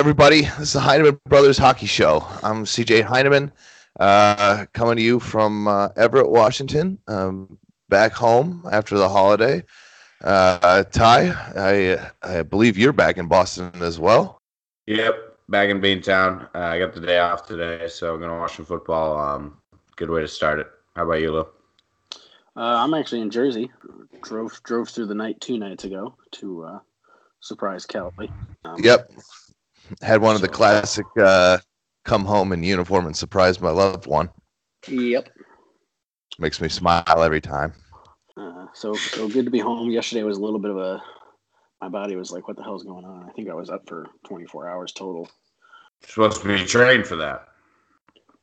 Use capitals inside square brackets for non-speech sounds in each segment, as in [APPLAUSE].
welcome everybody. This is the Heineman Brothers Hockey Show. I'm CJ Heineman, uh, coming to you from uh, Everett, Washington, um, back home after the holiday. Uh, Ty, I I believe you're back in Boston as well. Yep, back in Beantown. Uh, I got the day off today, so I'm gonna watch some football. Um, good way to start it. How about you, Lou? Uh, I'm actually in Jersey. Drove drove through the night two nights ago to uh, surprise Kelly. Um, Yep, had one of the classic uh, come home in uniform and surprise my loved one. Yep. Makes me smile every time. Uh, so so good to be home. Yesterday was a little bit of a. My body was like, "What the hell's going on?" I think I was up for 24 hours total. supposed to be trained for that.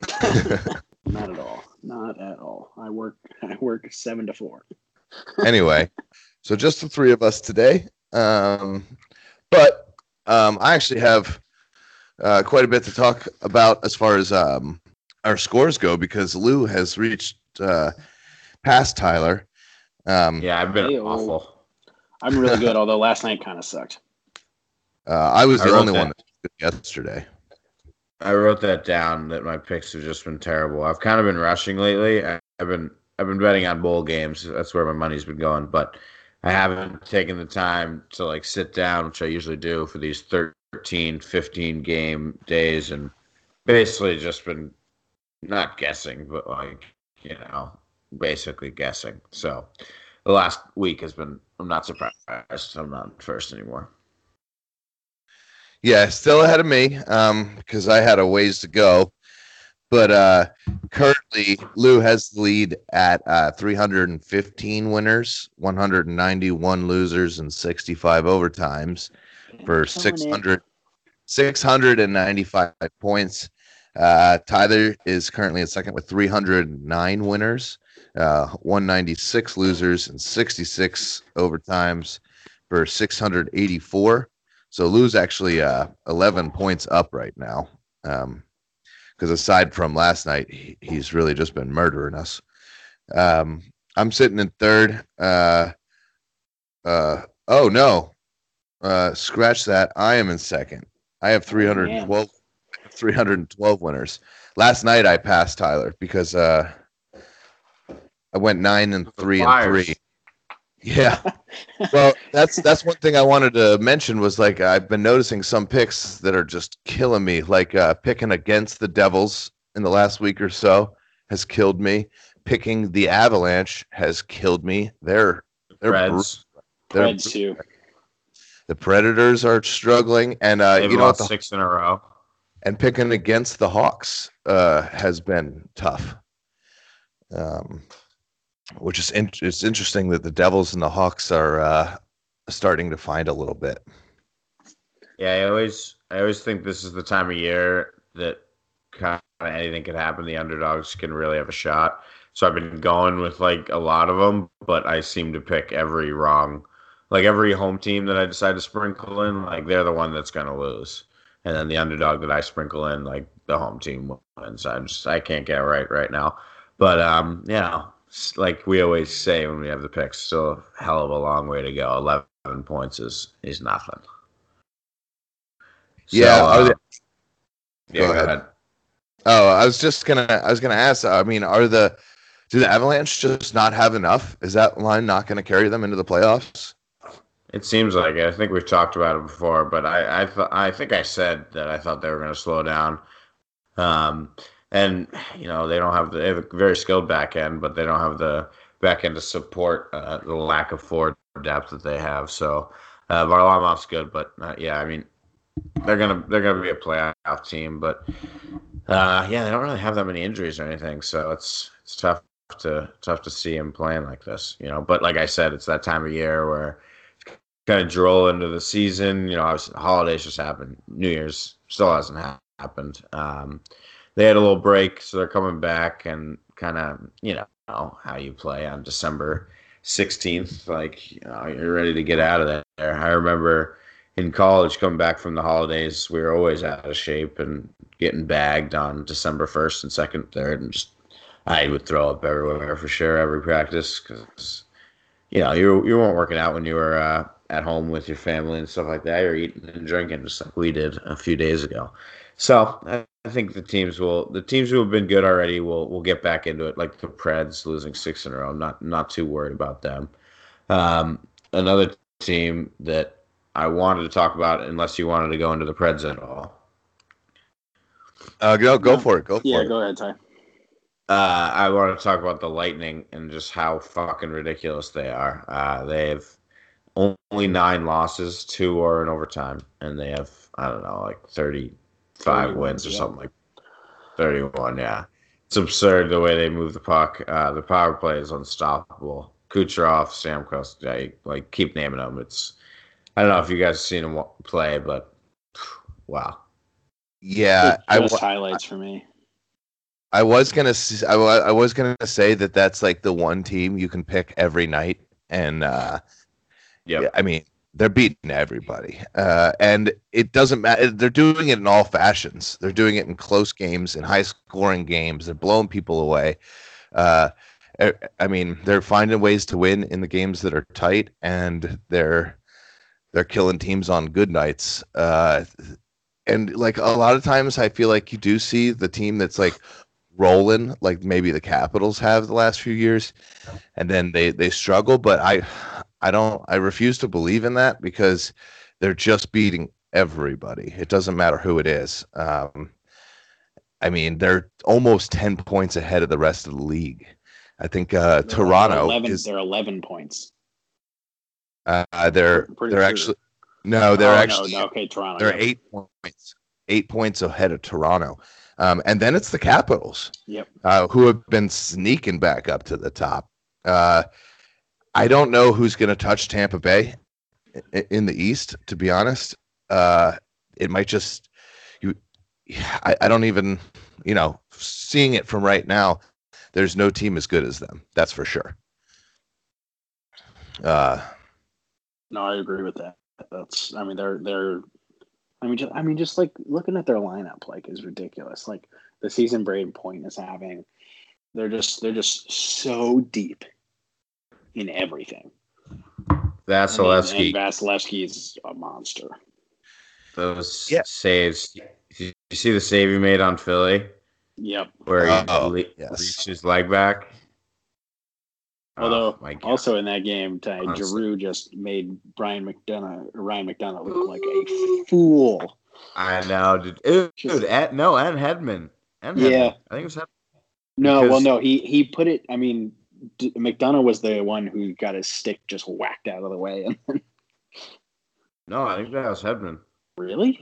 [LAUGHS] Not at all. Not at all. I work. [LAUGHS] I work seven to four. anyway, so just the three of us today. Um, but um, I actually have uh, quite a bit to talk about as far as um, our scores go because Lou has reached uh, past Tyler. Um, Yeah, I've been Hey-o. awful. I'm really good, [LAUGHS] although last night kind of sucked. uh, I was I the wrote only that. one that was yesterday. I wrote that down that my picks have just been terrible. I've kind of been rushing lately. I- I've been I've been betting on bowl games. That's where my money's been going, but I haven't taken the time to like sit down, which I usually do for these 13, 15 game days and basically just been not guessing, but like, you know, basically guessing. So the last week has been I'm not surprised I'm not first anymore. Yeah, still ahead of me um, because I had a ways to go. But uh, currently, Lou has the lead at uh, 315 winners, 191 losers, and 65 overtimes for Killing 600, 695 points. Uh, Tyler is currently in second with 309 winners, uh, 196 losers, and 66 overtimes for 684. So Lou's actually uh, 11 points up right now. Because aside from last night, he, he's really just been murdering us. Um, I'm sitting in third. Uh, uh, oh, no. Uh, scratch that. I am in second. I have 312, 312 winners. Last night I passed Tyler because uh, I went nine and three and three. Yeah. well, that's that's one thing I wanted to mention was like I've been noticing some picks that are just killing me. Like uh, picking against the Devils in the last week or so has killed me. Picking the Avalanche has killed me. They're they're, bru- Reds. they're Reds too. the Predators are struggling, and uh, They've you know lost The, six in a row. and picking against the Hawks uh, has been tough. Um, which is in, it's interesting that the Devils and the Hawks are uh, starting to find a little bit. Yeah, I always I always think this is the time of year that kind of anything could happen. The underdogs can really have a shot. So I've been going with like a lot of them, but I seem to pick every wrong. Like every home team that I decide to sprinkle in, like they're the one that's gonna lose, and then the underdog that I sprinkle in, like the home team wins. I'm just I can't get right right now, but um, s- like we always say when we have the picks, still a hell of a long way to go. Eleven points is is nothing. Yeah, So, are uh, they- yeah, Go go ahead. ahead. Oh, I was just gonna I was gonna ask. I mean, are the do the Avalanche just not have enough? Is that line not going to carry them into the playoffs? It seems like it. I think we've talked about it before, but I I, th- I think I said that I thought they were going to slow down. Um, and you know they don't have the they have a very skilled back end, but they don't have the back end to support uh, the lack of forward depth that they have. So uh, Varlamov's good, but uh, yeah, I mean they're gonna they're gonna be a playoff team, but uh, yeah, they don't really have that many injuries or anything, so it's it's tough to tough to see him playing like this, you know. But like I said, it's that time of year where kind of droll into the season. You know, holidays just happened. New Year's still hasn't ha- happened. Um, they had a little break, so they're coming back and kind of you know how you play on December sixteenth. Like you know, you're ready to get out of there. I remember in college coming back from the holidays, we were always out of shape and getting bagged on December first and second, third, and just I would throw up everywhere for sure every practice because you know you you weren't working out when you were uh, at home with your family and stuff like that. You're eating and drinking just like we did a few days ago. So I think the teams will the teams who have been good already will will get back into it. Like the Preds losing six in a row. Not not too worried about them. Um, another team that I wanted to talk about, unless you wanted to go into the Preds at all. Uh, go go for it. Go for yeah, it. go ahead, Ty. Uh, I want to talk about the Lightning and just how fucking ridiculous they are. Uh, they have only nine losses, two are in overtime, and they have I don't know like thirty five wins or yeah. something like thirty one. Yeah, it's absurd the way they move the puck. Uh, the power play is unstoppable. Kucherov, Stamkos, I like keep naming them. It's I don't know if you guys have seen them wa- play, but wow. Yeah, I, just wa- highlights for me. I was gonna s- I, wa- I was gonna say that that's like the one team you can pick every night, and uh, Yep. yeah, I mean they're beating everybody, uh, and it doesn't matter. They're doing it in all fashions. They're doing it in close games, in high scoring games. They're blowing people away. Uh, I I mean, they're finding ways to win in the games that are tight, and they're they're killing teams on good nights. Uh, and like a lot of times, I feel like you do see the team that's like rolling, like maybe the Capitals have the last few years, and then they they struggle. But I I don't I refuse to believe in that because they're just beating everybody. It doesn't matter who it is. Um, I mean, they're almost ten points ahead of the rest of the league. I think uh, They're Toronto 11, is they're eleven points. uh, they're they're sure. actually no they're Oh, no, actually no, okay, Toronto. they're yeah. eight points eight points ahead of Toronto. Um, and then it's the Capitals Yep. uh, who have been sneaking back up to the top. Uh, I don't know who's going to touch Tampa Bay in the East. To be honest, uh, it might just you. I, I don't even you know seeing it from right now. There's no team as good as them. That's for sure. Uh, No, I agree with that. That's I mean they're they're I mean just I mean just like looking at their lineup like is ridiculous. Like the season Brayden Point is having, they're just they're just so deep in everything. Vasilevskiy, And, and Vasilevskiy is a monster. those Yeah. saves. Did you see the save he made on Philly Yep. where he Oh, le- yes. reached his leg back? Oh, Although oh, also in that game, Ty, Honestly. Giroux just made Brian McDonagh Ryan McDonagh look like a fool. I know, dude. Dude, Just- Ed, no, and Hedman. And Yeah. Hedman. I think it was Hedman. No, well, no, he he put it. I mean, D- McDonagh was the one who got his stick just whacked out of the way. And [LAUGHS] No, I think that was Hedman. really,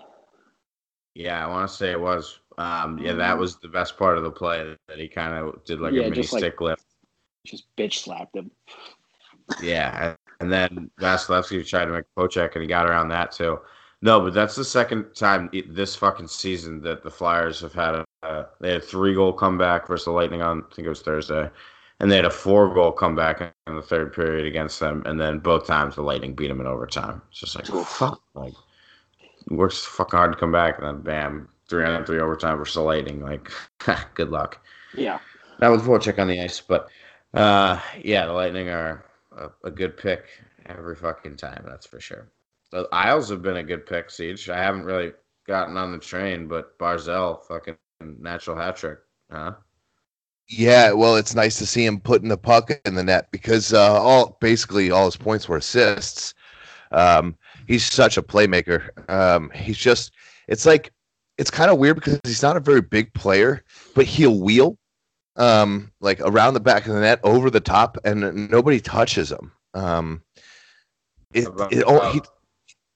Yeah, I want to say it was. Um, yeah, that was the best part of the play that he kind of did like Yeah, a mini just like- stick lift. just bitch slapped him. Yeah, and then Vasilevskiy tried to make a and he got around that too. No, but that's the second time this fucking season that the Flyers have had a. Uh, they had a three goal comeback versus the Lightning on I think it was Thursday, and they had a four goal comeback in the third period against them, and then both times the Lightning beat them in overtime. It's just like Oof. fuck, like works fucking hard to come back, and then bam, three on three overtime versus the Lightning. Like, [LAUGHS] good luck. Yeah, That was Voracek on the ice, but uh, yeah, the Lightning are a, a good pick every fucking time. That's for sure. The Isles have been a good pick, Siege. I haven't really gotten on the train, but Barzal fucking natural hat trick, huh? Yeah, well, it's nice to see him putting the puck in the net because uh, all basically all his points were assists. Um, he's such a playmaker. Um, he's just it's like it's kind of weird because he's not a very big player, but he'll wheel um, like around the back of the net over the top, and nobody touches him. Um, it, it, oh, he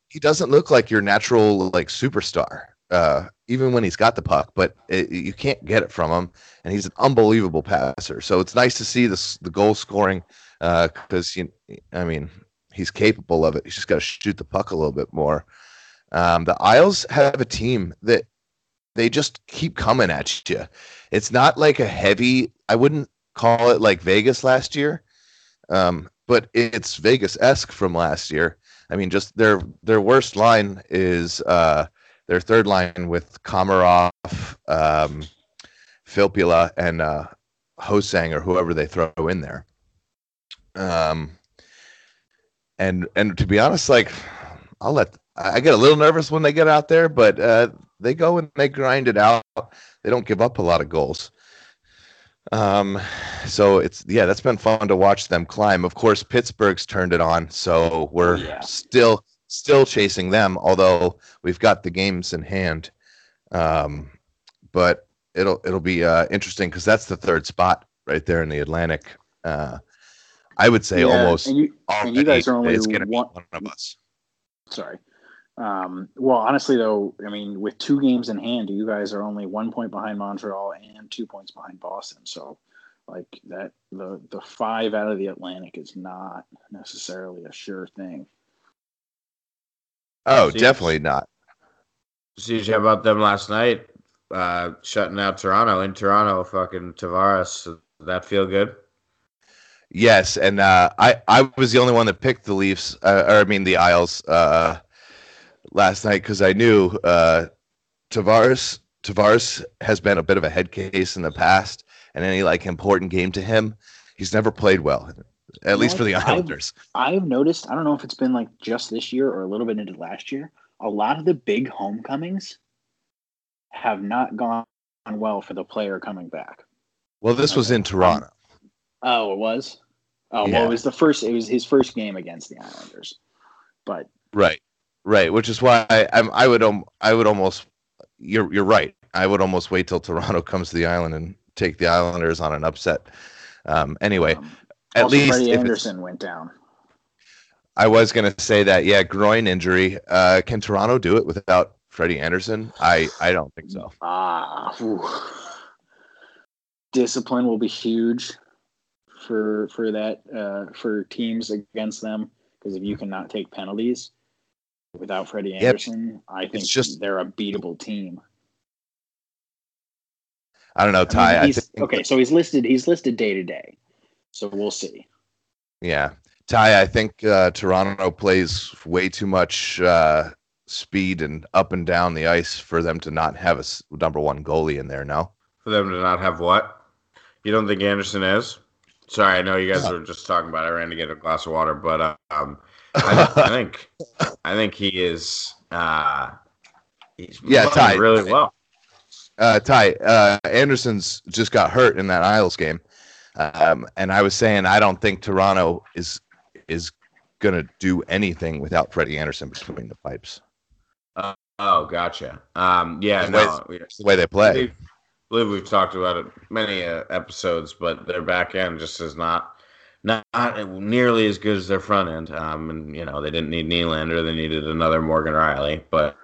he doesn't look like your natural like superstar, uh, even when he's got the puck, but it, you can't get it from him and he's an unbelievable passer. So it's nice to see this the goal scoring because you, I mean, he's capable of it. He's just got to shoot the puck a little bit more. Um, the Isles have a team that they just keep coming at you. It's not like a heavy. I wouldn't call it like Vegas last year, um, but it's Vegas esque from last year. I mean, just their their worst line is uh, their third line with Komarov, um, Filppula, and uh, Hosang or whoever they throw in there. Um, and and to be honest, like I'll let I get a little nervous when they get out there, but uh, they go and they grind it out. They don't give up a lot of goals. Um, so it's yeah, that's been fun to watch them climb. Of course, Pittsburgh's turned it on, so we're Yeah. still still chasing them. Although we've got the games in hand, um, but it'll it'll be uh, interesting because that's the third spot right there in the Atlantic. Uh, I would say Yeah, almost And you, and you guys are only it's going be one- one of us. sorry. Um, well, honestly, though, I mean, with two games in hand, you guys are only one point behind Montreal and two points behind Boston. So, like that, the the five out of the Atlantic is not necessarily a sure thing. Oh, definitely not. See how about them last night, uh, shutting out Toronto in Toronto. Fucking Tavares. Did that feel good? Yes, and uh, I I was the only one that picked the Leafs, uh, or I mean the Isles, uh, last night because I knew uh, Tavares Tavares has been a bit of a head case in the past, and any like important game to him, he's never played well, at least for the I've- Islanders. I've noticed. I don't know if it's been like just this year or a little bit into last year. A lot of the big homecomings have not gone well for the player coming back. Well, this was in Toronto. Oh, it was. Oh, Yeah. well, it was the first. It was his first game against the Islanders, but Right, right. Which is why I, I'm. I would. Um, I would almost. You're. You're right. I would almost wait till Toronto [LAUGHS] comes to the island and take the Islanders on an upset. Um, anyway, um, at also least Freddie Andersen went down. I was gonna say that. Yeah, groin injury. Uh, can Toronto do it without Freddie Andersen? I. I don't think so. Ah, whew. discipline will be huge for for that uh, for teams against them because if you cannot take penalties without Freddie. Andersen, I think just- they're a beatable team. I don't know, I mean, Ty. I, think. okay, so he's listed. He's listed day to day, so we'll see. Yeah, Ty. I think uh, Toronto plays way too much uh, speed and up and down the ice for them to not have a number one goalie in there. No. For them to not have what? You don't think Andersen is? Sorry, I know you guys were just talking about. It. I ran to get a glass of water, but um, I, [LAUGHS] I think I think he is. Uh, he's Yeah, Ty. really well. uh, Ty uh, Andersen's just got hurt in that Isles game, um, and I was saying I don't think Toronto is is gonna do anything without Freddie Andersen between the pipes. Oh, gotcha. Um, yeah, The no, the way they I play. believe, believe we've talked about it many uh, episodes, but their back end just is not not nearly as good as their front end. Um, and you know they didn't need Nylander; they needed another Morgan Rielly, but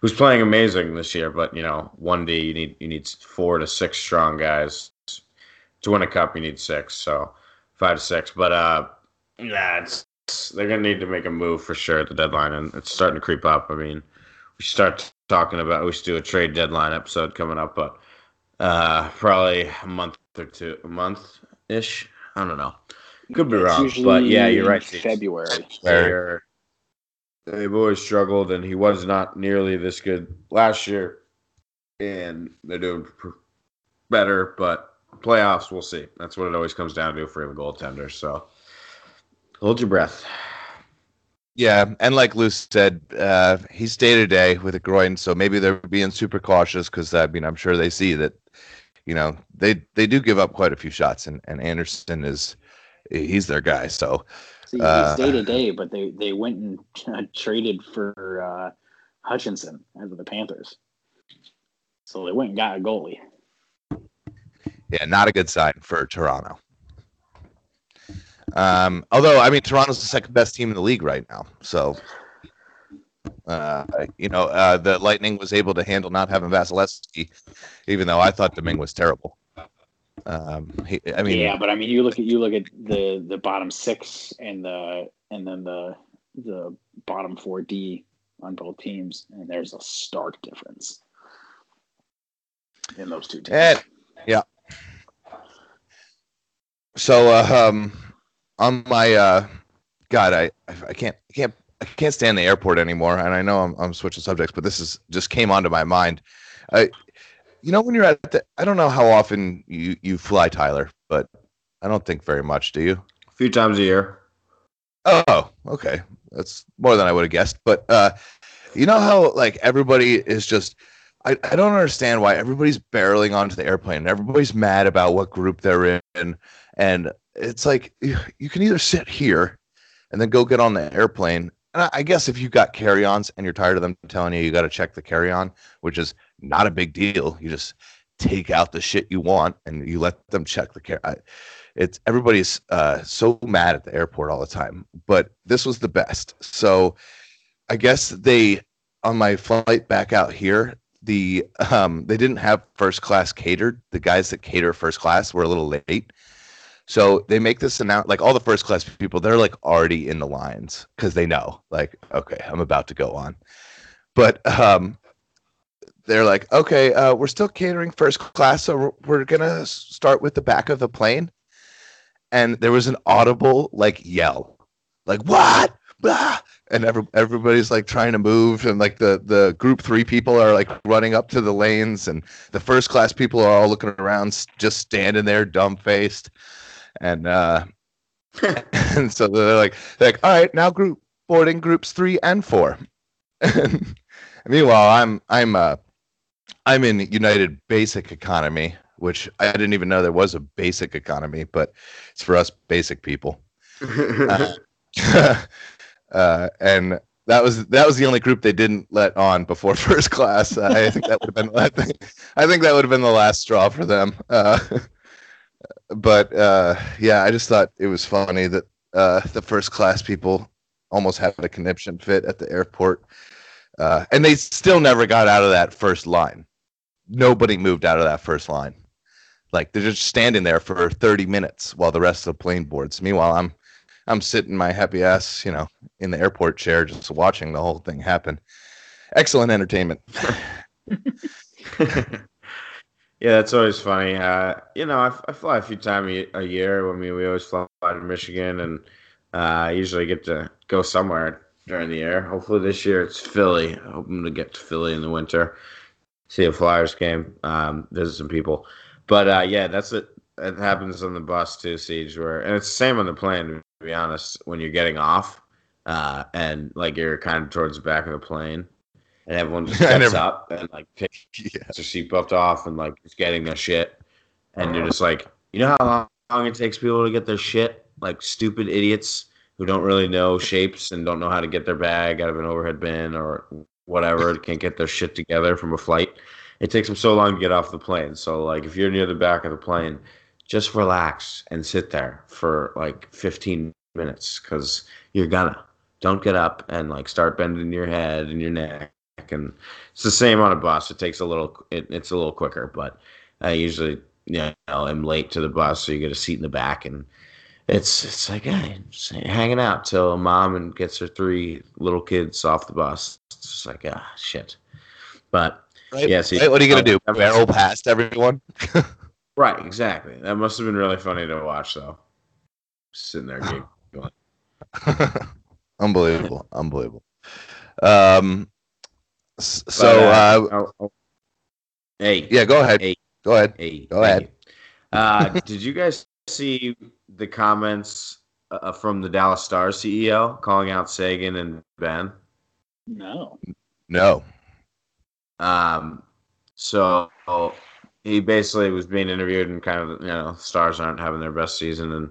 who's playing amazing this year. But you know, one D you need you need four to six strong guys to win a cup. You need six, so five to six. But uh, yeah, it's, they're gonna need to make a move for sure at the deadline, and it's starting to creep up. I mean, we start talking about we should do a trade deadline episode coming up, but uh, probably a month or two, a month ish. I don't know. Could be It's wrong, but yeah, you're right. February. They're, they've always struggled, and he was not nearly this good last year, and they're doing pr- better. But playoffs, we'll see. That's what it always comes down to for a goaltender. So hold your breath. Yeah, and like Lou said, uh, he's day to day with a groin, so maybe they're being super cautious because I mean I'm sure they see that, you know, they they do give up quite a few shots, and and Andersen is he's their guy. So See, Uh, it's day to day, but they they went and [LAUGHS] traded for uh, Hutchinson out of the Panthers. So they went and got a goalie. Yeah, not a good sign for Toronto. Um, although I mean Toronto's the second best team in the league right now, so uh, you know uh, the Lightning was able to handle not having Vasilevskiy, even though I thought Domingue was terrible. Um, he, I mean, yeah, but I mean, you look at you look at the the bottom six and the and then the the bottom four D on both teams, and there's a stark difference in those two teams. And, yeah. So, uh, um, on my uh, God, I I can't I can't I can't stand the airport anymore, and I know I'm I'm switching subjects, but this is just came onto my mind. I, you know, when you're at the, I don't know how often you you fly, Tyler, but I don't think very much. Do you? A few times a year. Oh, okay. That's more than I would have guessed. But uh, you know how like everybody is just I, I don't understand why everybody's barreling onto the airplane and everybody's mad about what group they're in. And it's like you, can either sit here and then go get on the airplane. And I, guess if you got carry-ons and you're tired of them telling you you got to check the carry-on, which is not a big deal, you just take out the shit you want and you let them check the carry. It's everybody's uh, so mad at the airport all the time, but this was the best. So I guess they on my flight back out here, the um, they didn't have first class catered. The guys that cater first class were a little late. So they make this announcement like all the first class people, they're like already in the lines because they know, like, okay, I'm about to go on. But um, they're like, okay, uh, we're still catering first class, so we're, gonna start with the back of the plane. And there was an audible like yell, like what? Ah! And every, everybody's like trying to move, and like the the group three people are like running up to the lanes, and the first class people are all looking around, just standing there, dumb faced, and uh, [LAUGHS] and so they're like, they're like, all right, now group boarding groups three and four. [LAUGHS] meanwhile, I'm I'm uh I'm in United Basic Economy, which I didn't even know there was a basic economy, but it's for us basic people. [LAUGHS] uh, uh, and that was that was the only group they didn't let on before first class. I think that would have been I think, I think that would have been the last straw for them. Uh, but uh, yeah, I just thought it was funny that uh, the first class people almost had a conniption fit at the airport, uh, and they still never got out of that first line. Nobody moved out of that first line. Like they're just standing there for 30 minutes while the rest of the plane boards. Meanwhile, I'm I'm sitting my happy ass, you know, in the airport chair just watching the whole thing happen. Excellent entertainment. [LAUGHS] [LAUGHS] Yeah, that's always funny. Uh, you know, I, I, fly a few times a year. I mean, we always fly to Michigan, and uh, I usually get to go somewhere during the year. Hopefully, this year it's Philly. I'm hoping to get to Philly in the winter, see a Flyers game, um, visit some people. But uh, yeah, that's it. It happens on the bus too, Siege. Where and it's the same on the plane. To be honest, when you're getting off, uh, and like you're kind of towards the back of the plane, and everyone just [LAUGHS] steps never, up and like [LAUGHS] takes yeah. their seatbelt off and like is getting their shit, and you're just like, you know how long it takes people to get their shit, like stupid idiots who don't really know shapes and don't know how to get their bag out of an overhead bin or whatever, can't get their shit together from a flight. It takes them so long to get off the plane. So like if you're near the back of the plane, just relax and sit there for like 15 minutes because you're gonna. Don't get up and like start bending your head and your neck and it's the same on a bus. It takes a little, it, it's a little quicker, but I usually, you know, I'm late to the bus, so you get a seat in the back, and it's it's like hanging out till mom and gets her three little kids off the bus. It's just like ah shit, but right. yeah. See, right, what are you gonna do? Barrel past everyone? [LAUGHS] right, exactly. That must have been really funny to watch, though. Sitting there [SIGHS] giggling. [LAUGHS] unbelievable, unbelievable. Um, so, uh, uh, oh, hey, yeah, go ahead. Hey, go ahead. Hey, go ahead. Uh, [LAUGHS] did you guys see the comments uh, from the Dallas Stars CEO calling out Seguin and Benn? No. No. Um. So he basically was being interviewed, and kind of you know, Stars aren't having their best season, and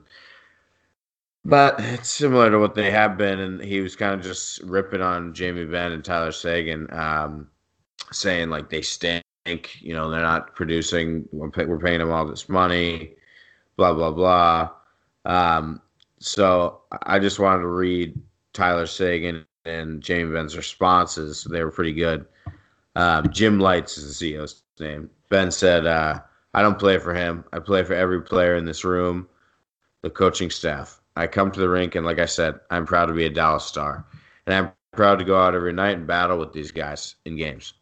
but it's similar to what they have been, and he was kind of just ripping on Jamie Benn and Tyler Seguin, um, saying like they stink. You know, they're not producing. We're, pay, we're paying them all this money, blah blah blah. Um, so I just wanted to read Tyler Seguin and Jamie Benn's responses. They were pretty good. Um, Jim Lites is the CEO's name. Benn said, uh, "I don't play for him. I play for every player in this room, the coaching staff. I come to the rink, and like I said, I'm proud to be a Dallas Star, and I'm proud to go out every night and battle with these guys in games.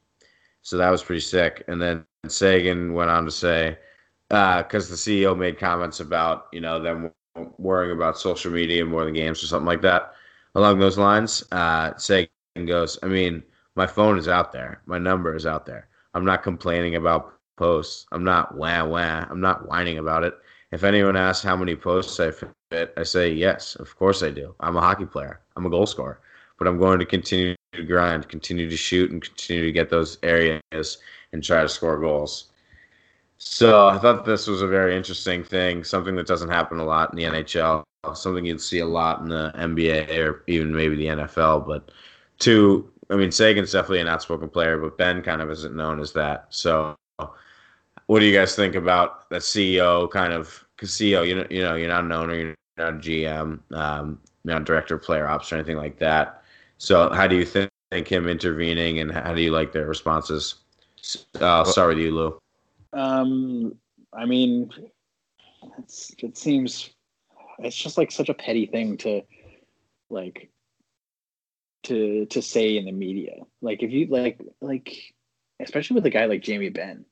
So that was pretty sick. And then Seguin went on to say, because uh, the CEO made comments about you know them worrying about social media more than games or something like that. Along those lines, uh, Seguin goes, I mean, my phone is out there, my number is out there. I'm not complaining about posts. I'm not wah wah. I'm not whining about it. If anyone asks how many posts I fit, I say yes, of course I do. I'm a hockey player. I'm a goal scorer, but I'm going to continue to grind, continue to shoot, and continue to get those areas and try to score goals. So I thought this was a very interesting thing, something that doesn't happen a lot in the NHL, something you'd see a lot in the NBA or even maybe the NFL. But two, I mean, Seguin's definitely an outspoken player, but Benn kind of isn't known as that. So what do you guys think about that CEO kind of CEO? You know, you know, you're not an owner, you're not a GM, um, not director of player ops or anything like that. So how do you think, think him intervening, and how do you like their responses? Uh, I'll start with you, Lou. Um, I mean, it seems it's just like such a petty thing to like to to say in the media. Like if you like like especially with a guy like Jamie Benn,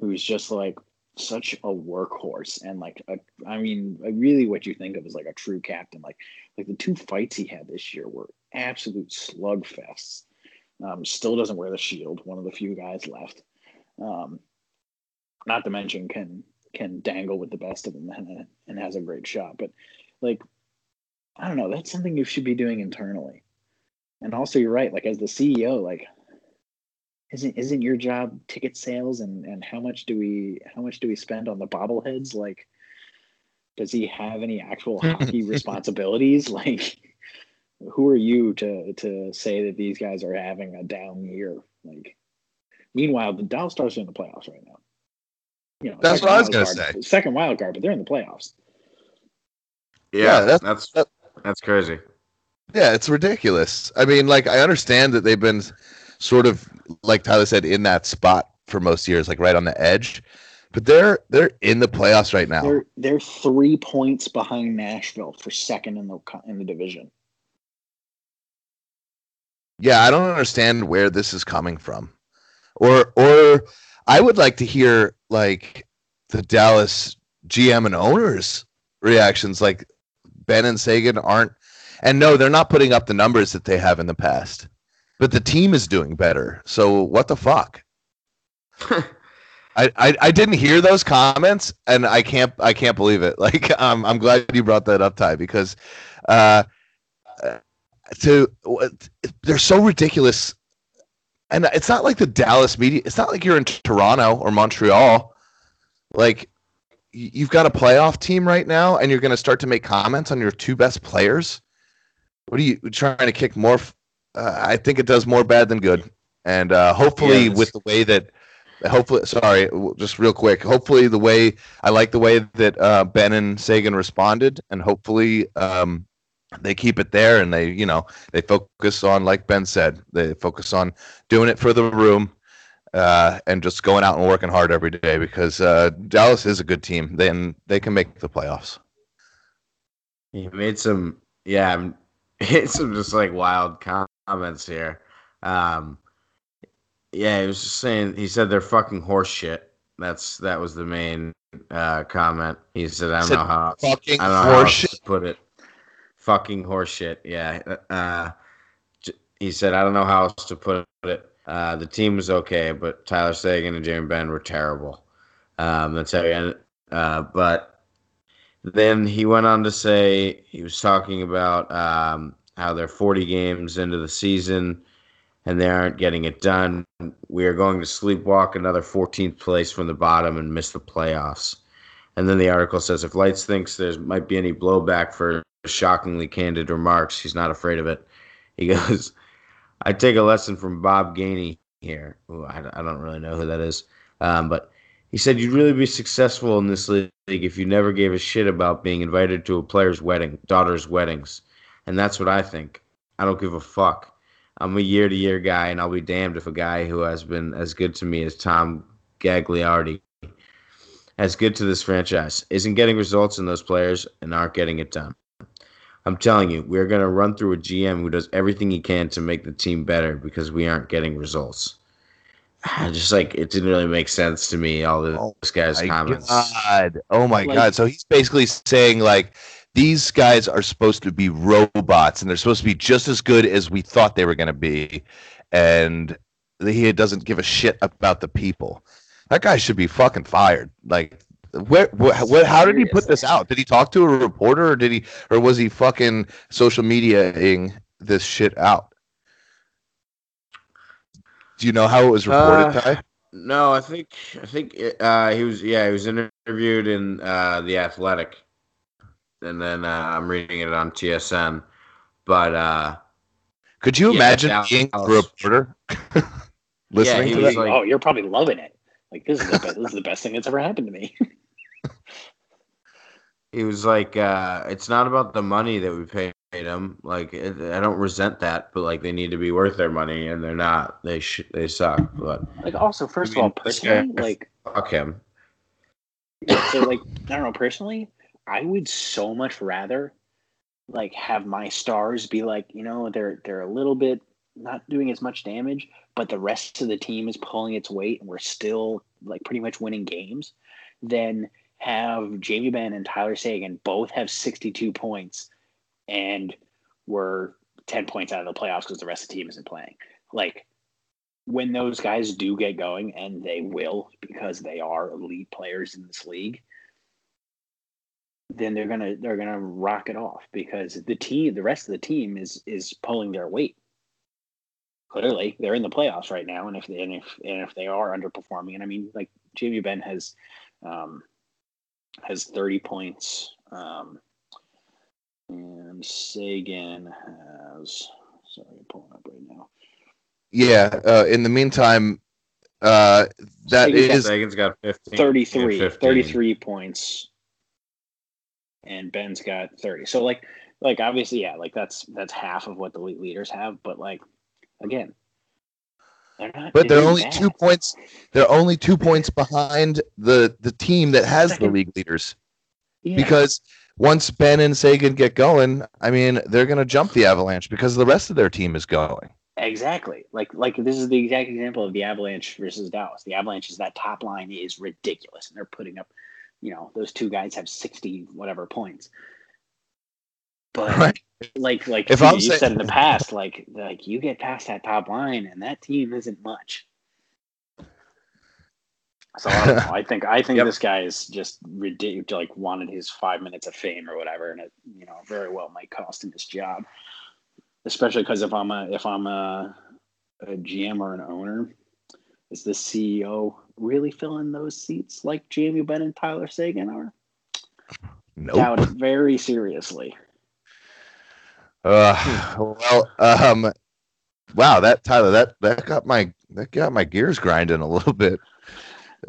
who's just like such a workhorse and like a, I mean really what you think of as like a true captain like like the two fights he had this year were absolute slugfests. Um, still doesn't wear the shield one of the few guys left. Um, not to mention can can dangle with the best of them and, and has a great shot but like I don't know that's something you should be doing internally. And also you're right like as the CEO like isn't isn't your job ticket sales and and how much do we how much do we spend on the bobbleheads? Like does he have any actual [LAUGHS] hockey responsibilities? Like who are you to to say that these guys are having a down year? Like meanwhile the Dallas Stars are in the playoffs right now. You know that's what I was gonna say. second wild card but they're in the playoffs. Yeah, yeah that's that's, that, that's crazy. Yeah it's ridiculous. I mean like I understand that they've been sort of like Tyler said in that spot for most years, like right on the edge. But they're they're in the playoffs right now. They're they're three points behind Nashville for second in the in the division. Yeah, I don't understand where this is coming from, or or I would like to hear like the Dallas GM and owners reactions. Like Benn and Seguin aren't, and no, they're not putting up the numbers that they have in the past but the team is doing better. So what the fuck? [LAUGHS] I, I, I didn't hear those comments, and I can't I can't believe it. [LAUGHS] Like um, I'm glad you brought that up, Ty, because uh, to they're so ridiculous, and it's not like the Dallas media. It's not like you're in Toronto or Montreal. Like you've got a playoff team right now, and you're going to start to make comments on your two best players. What are you trying to kick more uh, I think it does more bad than good. And uh, hopefully, yes. with the way that, hopefully, sorry, just real quick. Hopefully, the way I like the way that uh, Benn and Seguin responded, and hopefully, um, they keep it there and they, you know, they focus on, like Benn said, they focus on doing it for the room. Uh, and just going out and working hard every day because uh, Dallas is a good team. Then they can make the playoffs. He made some, yeah, [LAUGHS] it's some just like wild comments here. Um, yeah, he was just saying. He said they're fucking horse shit. That's that was the main uh, comment. He said, "I don't know how fucking I don't know how to put it. Fucking horseshit." Yeah. Uh, he said, "I don't know how else to put it. Uh, the team was okay, but Tyler Seguin and Jamie Benn were terrible. Um, that's how he ended. Uh, but then he went on to say he was talking about um, how they're 40 games into the season and they aren't getting it done. We are going to sleepwalk another 14th place from the bottom and miss the playoffs. And then the article says if Lites thinks there might be any blowback for shockingly candid remarks, he's not afraid of it. He [LAUGHS] goes, I take a lesson from Bob Gainey here. Ooh, I, I, don't really know who that is. Um, but he said you'd really be successful in this league if you never gave a shit about being invited to a player's wedding, daughter's weddings. And that's what I think. I don't give a fuck. I'm a year to year guy, and I'll be damned if a guy who has been as good to me as Tom Gagliardi, as good to this franchise, isn't getting results in those players and aren't getting it done. I'm telling you, we're going to run through a GM who does everything he can to make the team better because we aren't getting results. Ah, just like it didn't really make sense to me, all oh this oh guy's comments. God. Oh my like, God. So he's basically saying, like, these guys are supposed to be robots and they're supposed to be just as good as we thought they were going to be and he doesn't give a shit about the people that guy should be fucking fired like Where, wh- what, how did he put this out? Did he talk to a reporter, or did he, or was he fucking social mediaing this shit out? Do you know how it was reported, Uh, Ty? No, I think I think uh, he was yeah he was interviewed in uh, the Athletic, and then uh, I'm reading it on TSN. But uh, Could you yeah, imagine Dallas- being a reporter [LAUGHS] listening he to was that? like- oh, you're probably loving it. Like this is the best, this is the best thing that's ever happened to me. [LAUGHS] he was like, uh, "It's not about the money that we paid him. Like it, I don't resent that, but like they need to be worth their money, and they're not. They sh- they suck. But like also, first I mean, of all, this guy- personally, [LAUGHS] like fuck him. so like I don't know personally, I would so much rather like have my stars be like, you know, they're they're a little bit not doing as much damage, but the rest of the team is pulling its weight and we're still like pretty much winning games, than have Jamie Benn and Tyler Seguin both have 62 points and we're 10 points out of the playoffs because the rest of the team isn't playing. Like when those guys do get going, and they will because they are elite players in this league, then they're gonna they're gonna rock it off because the team, the rest of the team is is pulling their weight. Clearly, they're in the playoffs right now, and if they, and if and if they are underperforming, and I mean, like Jamie Benn has um, has thirty points, um, and Seguin has. Sorry, I'm pulling up right now. Yeah. Uh, in the meantime, uh, that Seguin's got is Seguin's got 15. 33, 15. 33 points and Benn's got 30 so like like obviously yeah like that's that's half of what the league leaders have but like again they're not but they're only bad. two points. They're only two points behind the the team that has the league leaders. Yeah. Because once Benn and Seguin get going, I mean, they're going to jump the Avalanche because the rest of their team is going. exactly like like this is the exact example of the avalanche versus dallas the avalanche's that top line is ridiculous and they're putting up you know those two guys have 60 whatever points but Right. like like If you, you saying- said in the past, like like you get past that top line and that team isn't much. So I, don't know. I think I think [LAUGHS] Yep. this guy is just ridiculous. Like wanted his five minutes of fame or whatever, and it you know very well might cost him his job. Especially because if I'm a if I'm a, a GM or an owner, is the CEO really fill in those seats like Jamie Benn and Tyler Seguin are? Nope. Doubt it very seriously. Uh, well, um, wow, that Tyler, that that got my that got my gears grinding a little bit.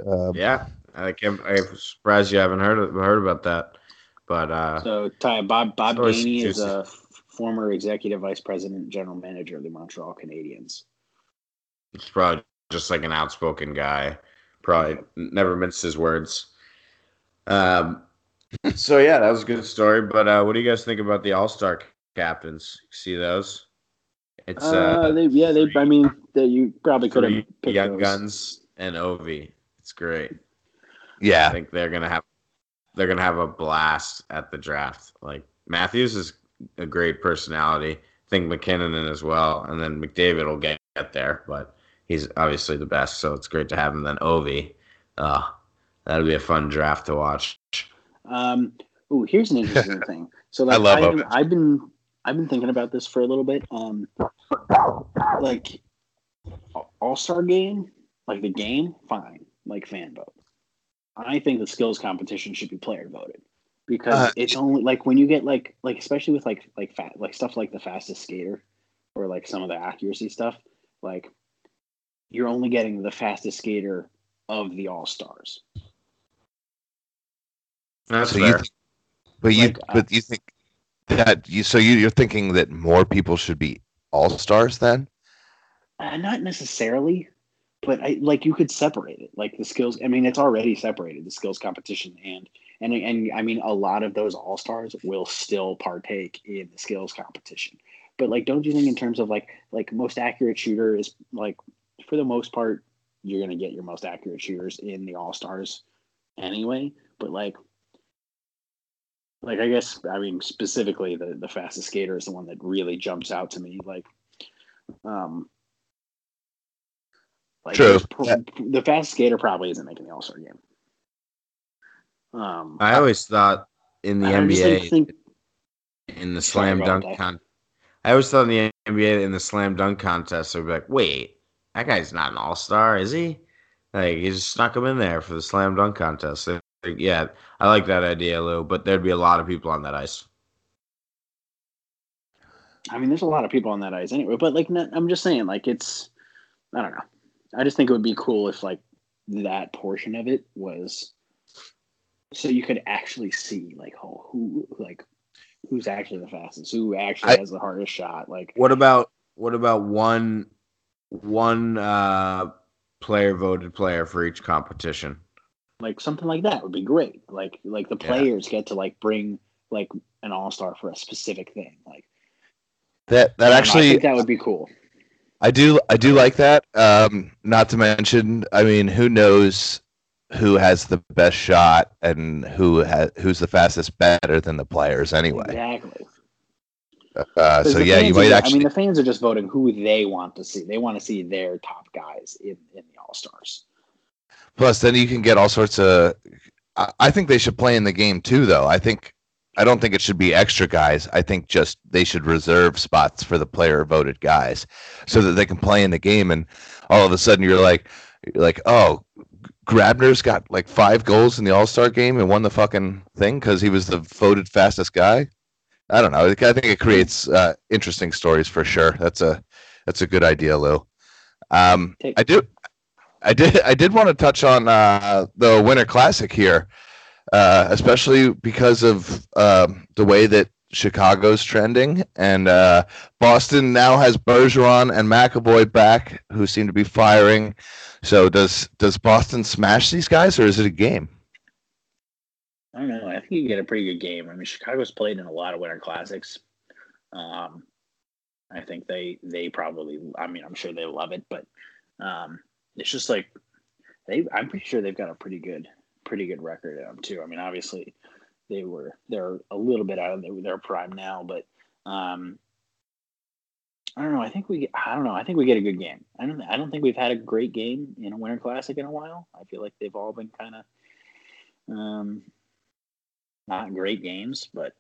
Uh, Yeah, I can't, I'm surprised you haven't heard of, heard about that. But uh, So Ty Bob Bob So Gainey is a former executive vice president, general manager of the Montreal Canadiens. it's probably just like an outspoken guy. Probably never minced his words. Um. [LAUGHS] So yeah, that was a good story. But uh, what do you guys think about the All Star captains? See those? It's Uh, uh, they, yeah, they. I mean, they, you probably could have three picked young those. guns and Ovi. It's great. Yeah, I think they're gonna have they're gonna have a blast at the draft. Like Matthews is a great personality. I think MacKinnon as well, and then McDavid will get, get there, but he's obviously the best. So it's great to have him. Then Ovi, uh, that'll be a fun draft to watch. Um, ooh, here's an interesting [LAUGHS] thing. So like, I love I've, Ovi. I've been I've been thinking about this for a little bit. Um, like All Star game, like the game, fine, like fan vote. I think the skills competition should be player voted because Uh, it's only like when you get like like especially with like like fat like stuff like the fastest skater or like some of the accuracy stuff like you're only getting the fastest skater of the all stars That's So you fair. think- but you Like, uh, but you think that you so you, you're thinking that more people should be all stars then? Uh, not necessarily, but I like you could separate it. Like the skills. I mean, it's already separated the skills competition and and and I mean, a lot of those all stars will still partake in the skills competition. But like, don't you think in terms of like like most accurate shooter is like for the most part you're gonna get your most accurate shooters in the all stars anyway. But like. Like I guess I mean specifically the the fastest skater is the one that really jumps out to me. Like, um, like True. pro- the fast skater probably isn't making the All Star game. Um, I always thought in the I NBA, think in the slam dunk that. con, I always thought in the NBA in the slam dunk contest, they'd be like, "Wait, that guy's not an all star, is he?" Like he just snuck him in there for the slam dunk contest. Like, yeah, I like that idea, Lou. But there'd be a lot of people on that ice. I mean, there's a lot of people on that ice anyway, but like, I'm just saying, like, it's, I don't know. I just think it would be cool if like that portion of it was, so you could actually see like who, who like, who's actually the fastest, who actually I- has the hardest shot. Like, What about what about one one uh, player voted player for each competition? like something like that would be great. Like, like the Yeah. players get to like bring like an all star for a specific thing. Like, That that I don't know, I actually think that would be cool. I do I do like that. Um, not to mention, I mean, who knows who has the best shot and who has who's the fastest better than the players anyway. Exactly. Uh, so yeah, you fans are might actually. I mean, the fans are just voting who they want to see. They want to see their top guys in, in the All Stars. Plus, then you can get all sorts of. I, I think they should play in the game too, though. I think I don't think it should be extra guys. I think just they should reserve spots for the player voted guys, so that they can play in the game. And all of a sudden, you're like, you're like, oh, Grabner's got like five goals in the All Star game and won the fucking thing because he was the voted fastest guy. I don't know. I think it creates uh, interesting stories for sure. That's a that's a good idea, Lou. Um, I do. I did. [LAUGHS] I did want to touch on uh, the Winter Classic here, uh, especially because of um, the way that Chicago's trending, and uh, Boston now has Bergeron and McAvoy back, who seem to be firing. So does does Boston smash these guys, or is it a game? I don't know. I think you get a pretty good game. I mean, Chicago's played in a lot of Winter Classics. Um, I think they they probably. I mean, I'm sure they love it, but um, it's just like they. I'm pretty sure they've got a pretty good pretty good record in them too. I mean, obviously they were they're a little bit out of their, their prime now, but um, I don't know. I think we I don't know. I think we get a good game. I don't I don't think we've had a great game in a Winter Classic in a while. I feel like they've all been kind of um not great games, but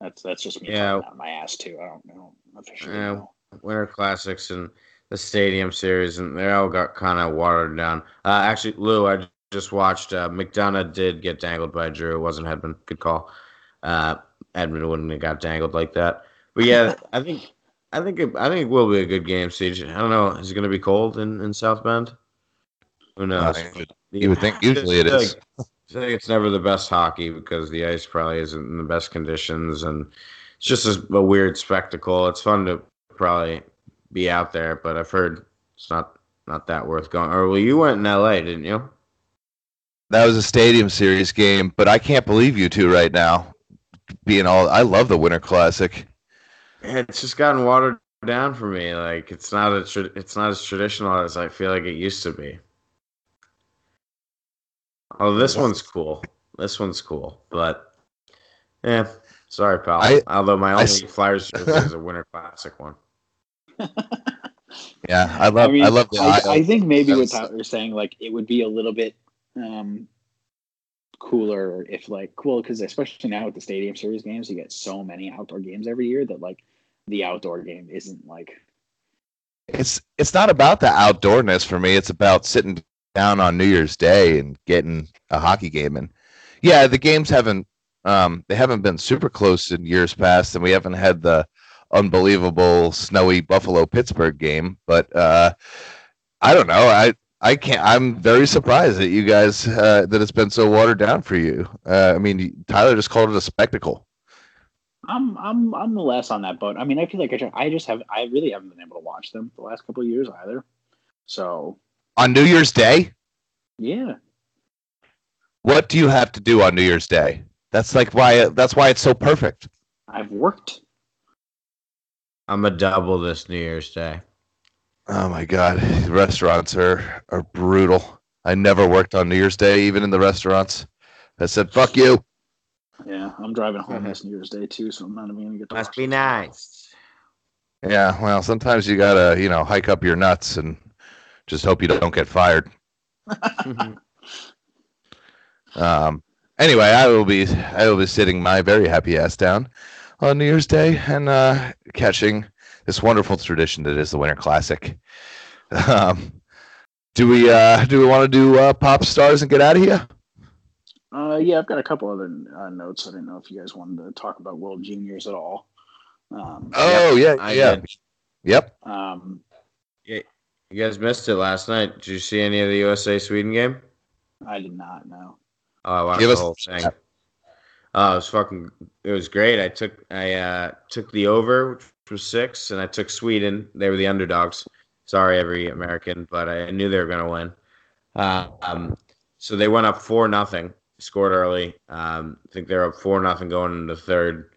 that's that's just me Yeah. talking out my ass too. I don't know officially. Yeah. know. Winter Classics and the Stadium Series, and they all got kind of watered down. Uh, actually, Lou, I just watched. Uh, McDonagh did get dangled by Drew. It wasn't Hedman. Good call. Uh, Hedman wouldn't have got dangled like that. But yeah, I think, I think, it, I think it will be a good game. Siege. I don't know. Is it going to be cold in, in South Bend? Who knows? Uh, you would- think usually it I feel is. like- I think it's never the best hockey because the ice probably isn't in the best conditions, and it's just a, a weird spectacle. It's fun to probably be out there, but I've heard it's not not that worth going. Or well, you went in L.A., didn't you? That was a Stadium Series game, but I can't believe you two right now being all. I love the Winter Classic. It's just gotten watered down for me. Like it's not a tra- it's not as traditional as I feel like it used to be. Oh, this one's cool. This one's cool, but yeah, sorry, pal. I- Although my only s- Flyers jersey [LAUGHS] is a Winter Classic one. Yeah, I love. I, mean, love the. I, I think maybe what you're saying, like, it would be a little bit um, cooler if, like, cool, because especially now with the Stadium Series games, you get so many outdoor games every year that, like, the outdoor game isn't like it's it's not about the outdoorness for me. It's about sitting down on New Year's Day and getting a hockey game. And yeah, the games haven't um, they haven't been super close in years past, and we haven't had the unbelievable snowy Buffalo Pittsburgh game. But uh, I don't know. I I can't. I'm very surprised that you guys uh, that it's been so watered down for you. Uh, I mean, Tyler just called it a spectacle. I'm I'm I'm less on that boat. I mean, I feel like I, try, I just have I really haven't been able to watch them the last couple of years either. So On New Year's Day, yeah, what do you have to do on New Year's Day? That's like why that's why it's so perfect. I've worked. I'm a double this New Year's Day. Oh my god, restaurants are are brutal. I never worked on New Year's Day, even in the restaurants. I said, "Fuck you." Yeah, I'm driving home Mhm. this New Year's Day too, so I'm not even gonna get to Must watch be nice. Yeah, well, sometimes you gotta, you know, hike up your nuts and just hope you don't get fired. [LAUGHS] Um, anyway, I will be I will be sitting my very happy ass down on New Year's Day and uh, catching this wonderful tradition that is the Winter Classic. [LAUGHS] Um, do we uh, do we want to do uh, pop stars and get out of here? Uh, yeah, I've got a couple other uh, notes. I didn't know if you guys wanted to talk about World Juniors at all. Um, Oh yeah, I yeah, did. yep. um, You guys missed it last night. Did you see any of the USA Sweden game? I did not know. Oh, I watched Give the us- whole thing. Oh, it was fucking. It was great. I took I uh, took the over, which was six, and I took Sweden. They were the underdogs. Sorry, every American, but I knew they were going to win. Uh, um, so they went up four nothing. Scored early. Um, I think they were up four nothing going into the third.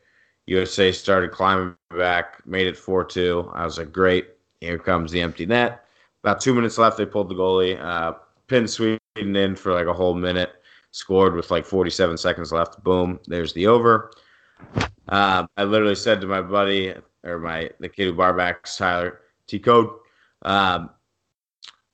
USA started climbing back, made it four two. I was like, great. Here comes the empty net. About two minutes left. They pulled the goalie, uh, pinned Sweden in for like a whole minute scored with like 47 seconds left. Boom, there's the over. Um, I literally said to my buddy or my the kid who barbacks Tyler T Code um,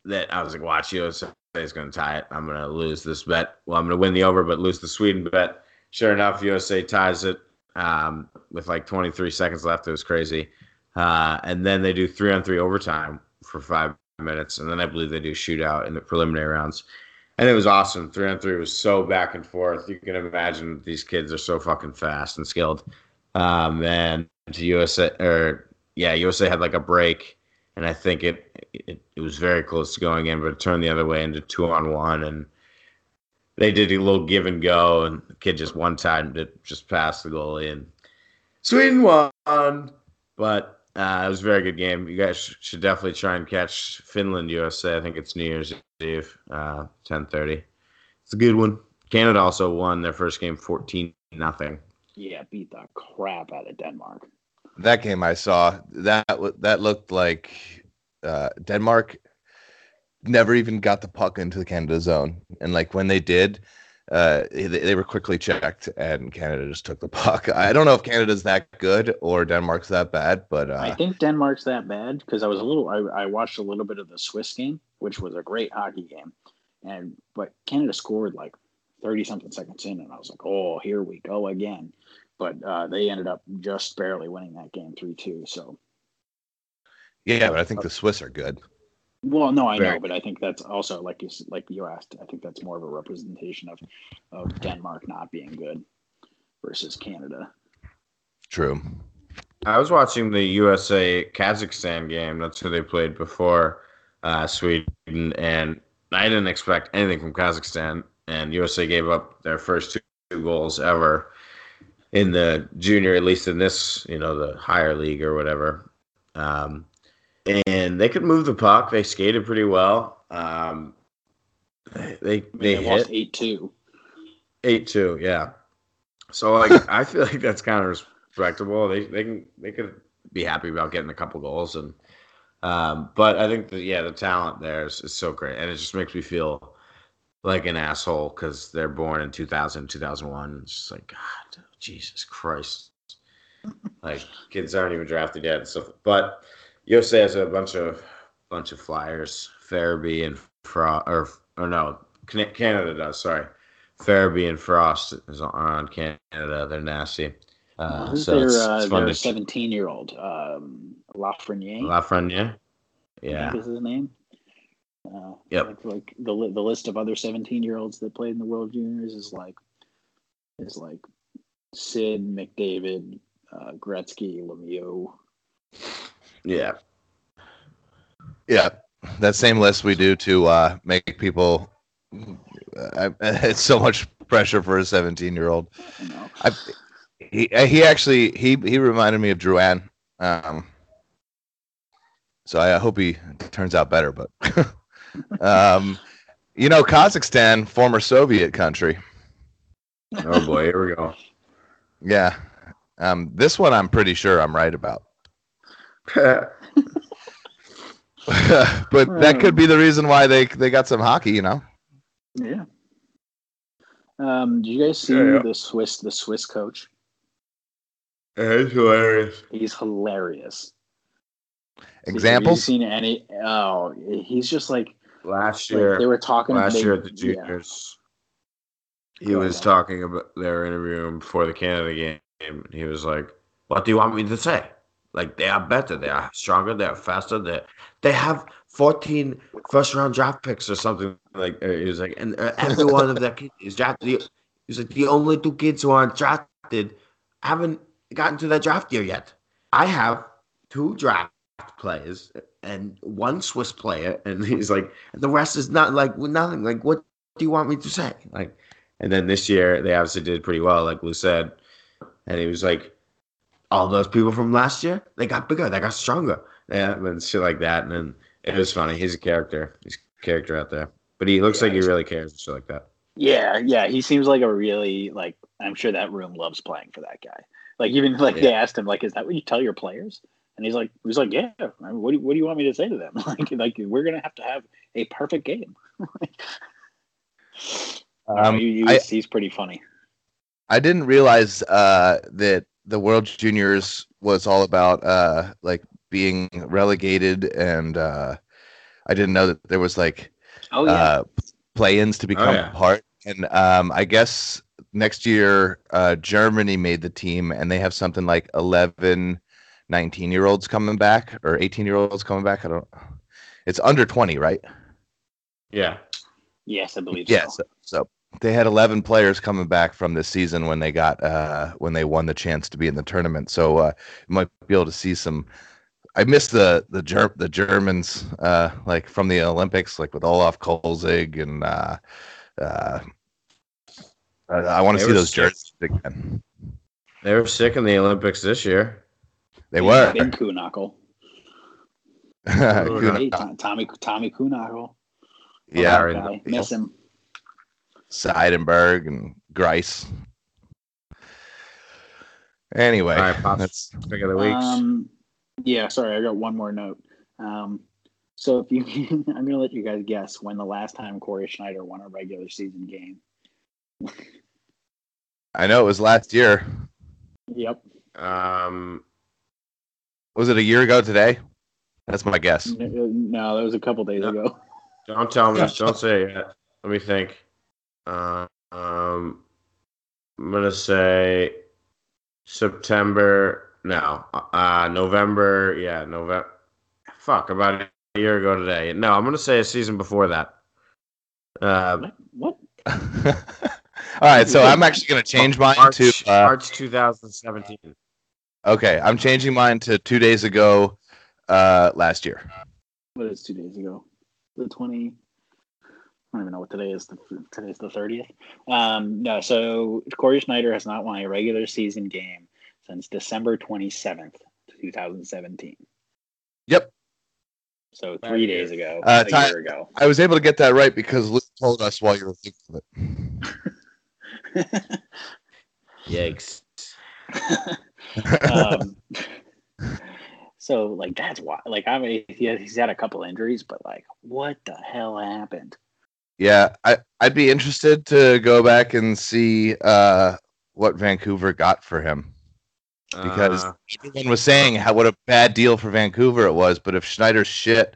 that I was like, watch USA is going to tie it. I'm going to lose this bet. Well, I'm going to win the over, but lose the Sweden bet. Sure enough, USA ties it um, with like 23 seconds left. It was crazy. Uh, and then they do three on three overtime for five minutes, and then I believe they do shootout in the preliminary rounds and it was awesome. Three on three was so back and forth. You can imagine these kids are so fucking fast and skilled. Um, and to USA or yeah, USA had like a break, and I think it, it it was very close to going in, but it turned the other way into two on one, and they did a little give and go, and the kid just one time did just pass the goalie, and Sweden won. But uh, it was a very good game. You guys sh- should definitely try and catch Finland USA. I think it's New Year's Eve, uh, ten thirty. It's a good one. Canada also won their first game fourteen nothing. Yeah, beat the crap out of Denmark. That game I saw that w- that looked like uh, Denmark never even got the puck into the Canada zone, and like when they did, uh, they, they were quickly checked, and Canada just took the puck. I don't know if Canada's that good or Denmark's that bad, but I uh, think Denmark's that bad because I was a little. I, I watched a little bit of the Swiss game, which was a great hockey game, and but Canada scored like thirty something seconds in, and I was like, oh, here we go again. But uh, they ended up just barely winning that game three two. So, yeah, but I think the Swiss are good. Well, no, I know, but I think that's also like you s- like you asked. I think that's more of a representation of of Denmark not being good versus Canada. True. I was watching the USA Kazakhstan game. That's who they played before uh, Sweden, and I didn't expect anything from Kazakhstan. And USA gave up their first two, two goals ever in the junior, at least in this, you know, the higher league or whatever. Um, and they could move the puck. They skated pretty well. Um, they they, I mean, they they hit eight two. Eight two, yeah. So like [LAUGHS] I feel like that's kind of respectable. They they can they could be happy about getting a couple goals and um but I think that yeah, the talent there is, is so great and it just makes me feel like an asshole because they're born in 2000, 2001. It's just like God, Jesus Christ. like kids aren't even drafted yet and stuff. But USA has a bunch of bunch of flyers. Farabee and Frost, or or no, Canada does. Sorry, Farabee and Frost is on- are on Canada. They're nasty. Uh, so their, it's, uh, it's their 17 year old? Um, Lafreniere? Lafreniere. I Yeah, is his name. Uh, Yep. Like, like the the list of other 17 year olds that played in the World Juniors is like is like Sid, McDavid, uh, Gretzky, Lemieux. Yeah. Yeah, that same list we do to uh, make people. Uh, [LAUGHS] it's so much pressure for a 17 year old. I, he he actually he he reminded me of Drouin. Um, so I hope he turns out better. But [LAUGHS] um, you know, Kazakhstan, former Soviet country. Oh boy, here we go. Yeah. Um, this one I'm pretty sure I'm right about. [LAUGHS] but that could be the reason why they they got some hockey. You know. yeah. Um, did you guys see Yeah, yeah. the Swiss the Swiss coach? He's hilarious. He's hilarious. Have you seen any? Oh, he's just like, Last like year, they were talking. last they- year at the yeah. juniors. he Go was ahead. talking about their interview before the Canada game. and He was like, "What do you want me to say? Like they are better, they are stronger, they are faster. They they have 14 first round draft picks or something like." uh, He was like, and uh, every one of their kids is drafted. He was like, the only two kids who aren't drafted haven't gotten to their draft year yet. I have two draft players and one Swiss player, and [LAUGHS] he's like, the rest is not like nothing. Like, what do you want me to say? Like, and then this year they obviously did pretty well, like Lou said, and he was like, all those people from last year, they got bigger, they got stronger, yeah, and shit like that. And then it was funny. He's a character. He's a character out there, but he looks Yeah, like he really cares and shit like that. Yeah, yeah, he seems like a really like. I'm sure that room loves playing for that guy. Like even like they asked him like, "Is that what you tell your players?" And he's like, "He's like, yeah. I mean, what do what do you want me to say to them? [LAUGHS] like, like we're gonna have to have a perfect game." [LAUGHS] Um, he, he I- he's pretty funny. I didn't realize uh, that the World Juniors was all about uh, like being relegated, and uh, I didn't know that there was like Oh yeah, uh, play-ins to become yeah. part. And um, I guess next year uh, Germany made the team, and they have something like 11, 19 year olds coming back, or 18 year olds coming back. I don't. It's under 20, right? Yeah, yes, I believe Yeah. so. So, so they had 11 players coming back from this season when they got uh, when they won the chance to be in the tournament. So uh, you might be able to see some. I miss the the Ger- the Germans uh, like from the Olympics, like with Olaf Kolzig and. Uh, uh, I, I want to see were those sick. jerseys again. they were sick in the Olympics this year. They Yeah, were. big Kuhnhackl. Kuna- [LAUGHS] Hey, Tom- Tommy Tommy Kuhnhackl. yeah, Larry. guy. miss him. Seidenberg and Greiss. Anyway, All right, Pops. that's Pick of the weeks. Um, yeah, sorry, I got one more note. Um, so if you, [LAUGHS] I'm gonna let you guys guess when the last time Cory Schneider won a regular season game. I know it was last year. Yep. Um, Was it a year ago today? That's my guess. No, that was a couple days No. ago. don't tell me. [LAUGHS] Don't say it. Let me think. Uh, um, I'm gonna say September. No, uh, November. Yeah, November. Fuck, about a year ago today. No, I'm gonna say a season before that. Uh, What? [LAUGHS] All right, so I'm actually going to change mine March, to. Uh, March 2017. okay, I'm changing mine to two days ago, uh, last year. What is two days ago? The twenty. I don't even know what today is. The, today's the thirtieth. Um, no, so Cory Schneider has not won a regular season game since December twenty seventh, two thousand seventeen. Yep, So three years. days ago, Uh, a Ty- year ago. I was able to get that right because Luke told us while you were thinking of it. [LAUGHS] Yikes. [LAUGHS] um, so like that's why. Like I mean, he, he's had a couple injuries, but like, what the hell happened? Yeah, I I'd be interested to go back and see uh, what Vancouver got for him because Uh, everyone was saying how what a bad deal for Vancouver it was. But if Schneider's shit,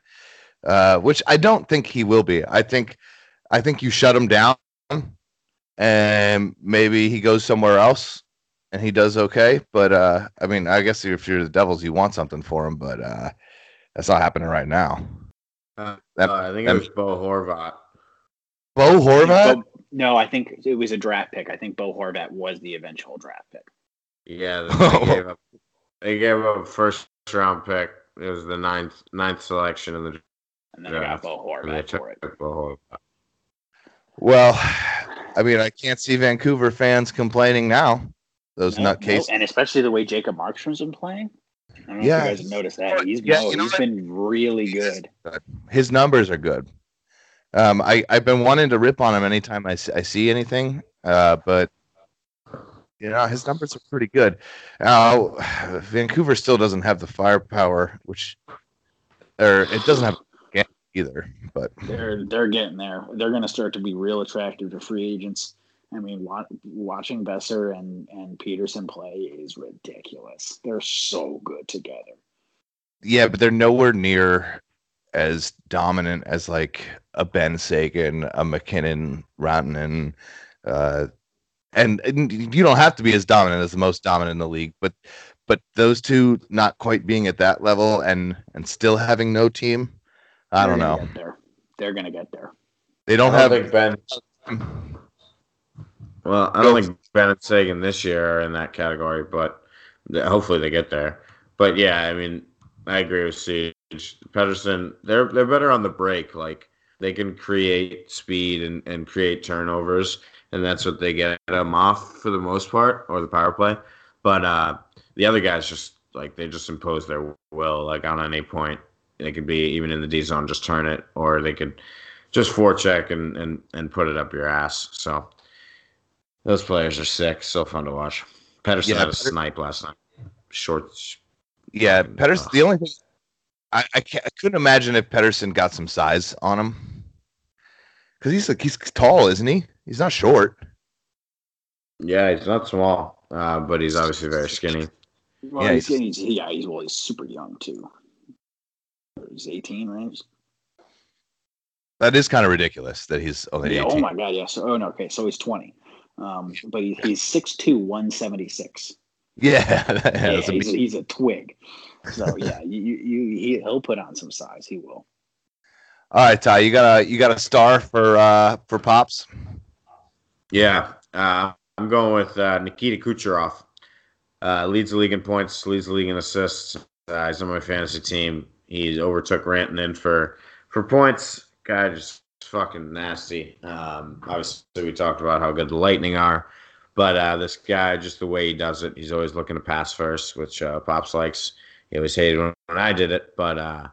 uh, which I don't think he will be, I think I think you shut him down, and maybe he goes somewhere else and he does okay. But uh, I mean, I guess if you're the Devils, you want something for him, but uh, that's not happening right now. uh, That- I think it that- was Bo Horvat. Bo Horvat. Bo- no, I think it was a draft pick. I think Bo Horvat was the eventual draft pick. Yeah, they [LAUGHS] gave up. They gave up a first round pick. It was the ninth ninth selection in the And then I got draft. Bo Horvat for it. Bo Horvat. Well, I mean, I can't see Vancouver fans complaining now. Those No, no, nutcases. and especially the way Jacob Markstrom's been playing. I don't know Yeah. if you guys have noticed that. He's, Yeah, no, you know he's what? been really good. His numbers are good. Um, I I've been wanting to rip on him anytime I see anything, uh, but you know his numbers are pretty good. Now, Vancouver still doesn't have the firepower, which or it doesn't have either. But They're they're getting there. They're going to start to be real attractive to free agents. I mean, watching Boeser and and Pettersson play is ridiculous. They're so good together. yeah, but they're nowhere near as dominant as like a Benn Seguin, a MacKinnon, Rantanen, Uh, and, and you don't have to be as dominant as the most dominant in the league, but but those two not quite being at that level and and still having no team, I They're don't know. Get there. They're gonna get there. They don't I have. think Benn. Well, I don't think Benn and Seguin this year are in that category, but hopefully they get there. But yeah, I mean, I agree with Siege. Pettersson, they're they're better on the break. Like they can create speed and, and create turnovers, and that's what they get them off for the most part, or the power play. But uh, the other guys just like they just impose their will. Like on any point, they could be even in the D zone, just turn it, or they could just forecheck and and and put it up your ass. So those players are sick. So fun to watch. Pettersson Yeah, had a snipe last night. Short. Yeah, Pettersson. The only thing I I, can't, I couldn't imagine if Pettersson got some size on him because he's like he's tall, isn't he? He's not short. Yeah, he's not small, uh, but he's obviously very skinny. Well, Yeah, he's, he's- he's, yeah, he's well, he's super young too. He's 18, right? That is kind of ridiculous that he's only Yeah, 18. oh my god, yeah. So, oh no, okay, so he's 20. Um, but he, he's 6'2", 176. Yeah, [LAUGHS] Yeah, a he's, big- he's a twig. So yeah, [LAUGHS] you, you, you he, he'll put on some size. He will. All right, Ty, you got a you got a star for uh for pops. Yeah, uh, I'm going with uh, Nikita Kucherov. Uh, leads the league in points, leads the league in assists. Uh, he's on my fantasy team. He overtook Rantanen for for points. Guy just fucking nasty. Um, obviously, we talked about how good the Lightning are, but uh, this guy, just the way he does it, he's always looking to pass first, which uh, Pops likes. He always hated when, when I did it, but uh,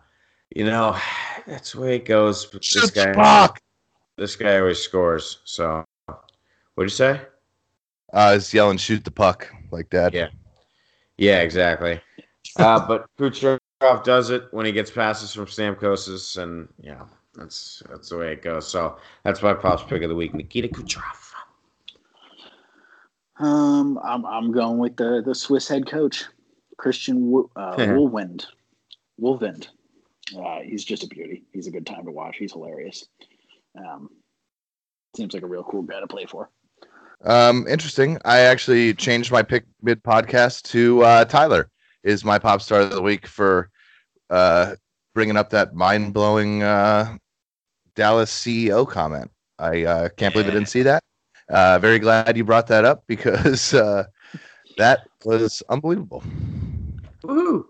you know [SIGHS] that's the way it goes. But this Shoot guy, Spock! this guy always scores. So, what'd you say? Uh, he's yelling, "Shoot the puck!" like that. Yeah. Yeah, exactly. Uh, [LAUGHS] but Kucherov does it when he gets passes from Stamkos's, and yeah, that's that's the way it goes. So that's my pops pick of the week, Nikita Kucherov. Um, I'm I'm going with the the Swiss head coach, Christian uh, Wohlwend. Wohlwend. Uh, he's just a beauty. He's a good time to watch. He's hilarious. Um, seems like a real cool guy to play for. Um, interesting. I actually changed my pick mid podcast to uh, Tyler is my pop star of the week for uh, bringing up that mind blowing uh, Dallas CEO comment. I uh, can't believe I didn't see that. Uh, very glad you brought that up because [LAUGHS] uh, that was unbelievable. Woohoo!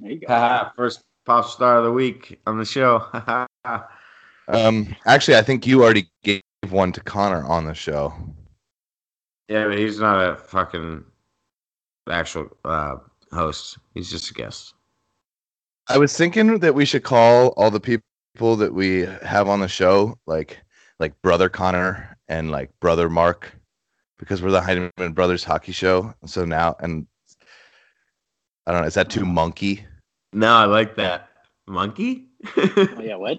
There you go. First pop star of the week on the show. [LAUGHS] Um, actually, I think you already gave one to Connor on the show. yeah, but he's not a fucking actual uh, host. He's just a guest. I was thinking that we should call all the people that we have on the show, like like brother Connor and like brother Mark, because we're the Heidemann Brothers hockey show. So now, and I don't know, is that too monkey? No, I like that. Monkey? Oh, yeah, what?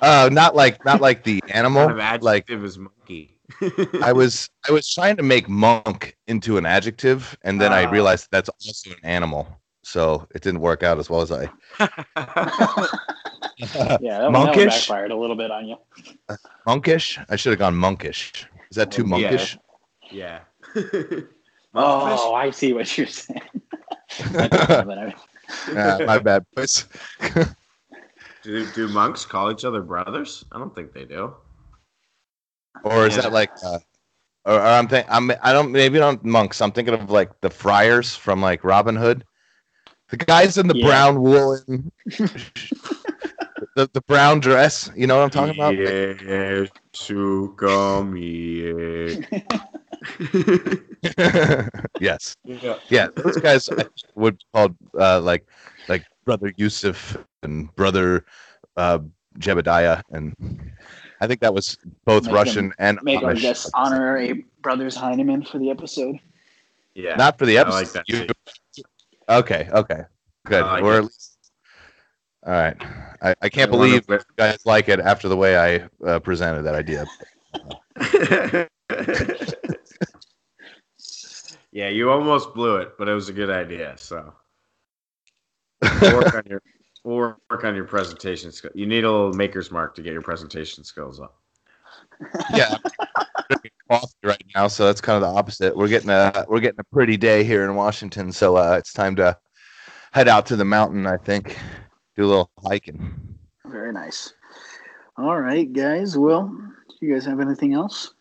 Uh, [LAUGHS] not like not like the animal. kind of like adjective is monkey. [LAUGHS] I was I was trying to make monk into an adjective, and then I Ah. realized that's also an animal. So it didn't work out as well as I. [LAUGHS] Yeah, that, one- that one backfired a little bit on you. monkish. I should have gone monkish. Is that too Yeah. monkish? yeah. [LAUGHS] Oh, I see what you're saying. But I- Yeah, my bad, boys. [LAUGHS] Do, do monks call each other brothers? I don't think they do. Or is Yeah. that like, uh, or, or I'm thinking, I'm, I don't, maybe not monks. I'm thinking of like the friars from like Robin Hood, the guys in the Yeah. brown woolen, [LAUGHS] the, the brown dress. You know what I'm talking about? Yes, you come here. [LAUGHS] yes, yeah. yeah. Those guys I would be called uh, like, like brother Yusuf and brother uh, Jebediah, and I think that was both Make Russian and Make our Amish. guest honorary brothers Heineman for the episode. Yeah. Not for the I episode. like that You- too. Okay, okay, good. Like or at least, all right. I, I can't I believe guys like it after the way I uh, presented that idea. [LAUGHS] yeah, you almost blew it, but it was a good idea. So [LAUGHS] we'll work on your we'll work on your presentation skill. You need a little maker's mark to get your presentation skills up. yeah, coffee right now, so that's kind of the opposite. We're getting a we're getting a pretty day here in Washington, so uh, it's time to head out to the mountain. I think do a little hiking. Very nice. All right, guys. Well, do you guys have anything else?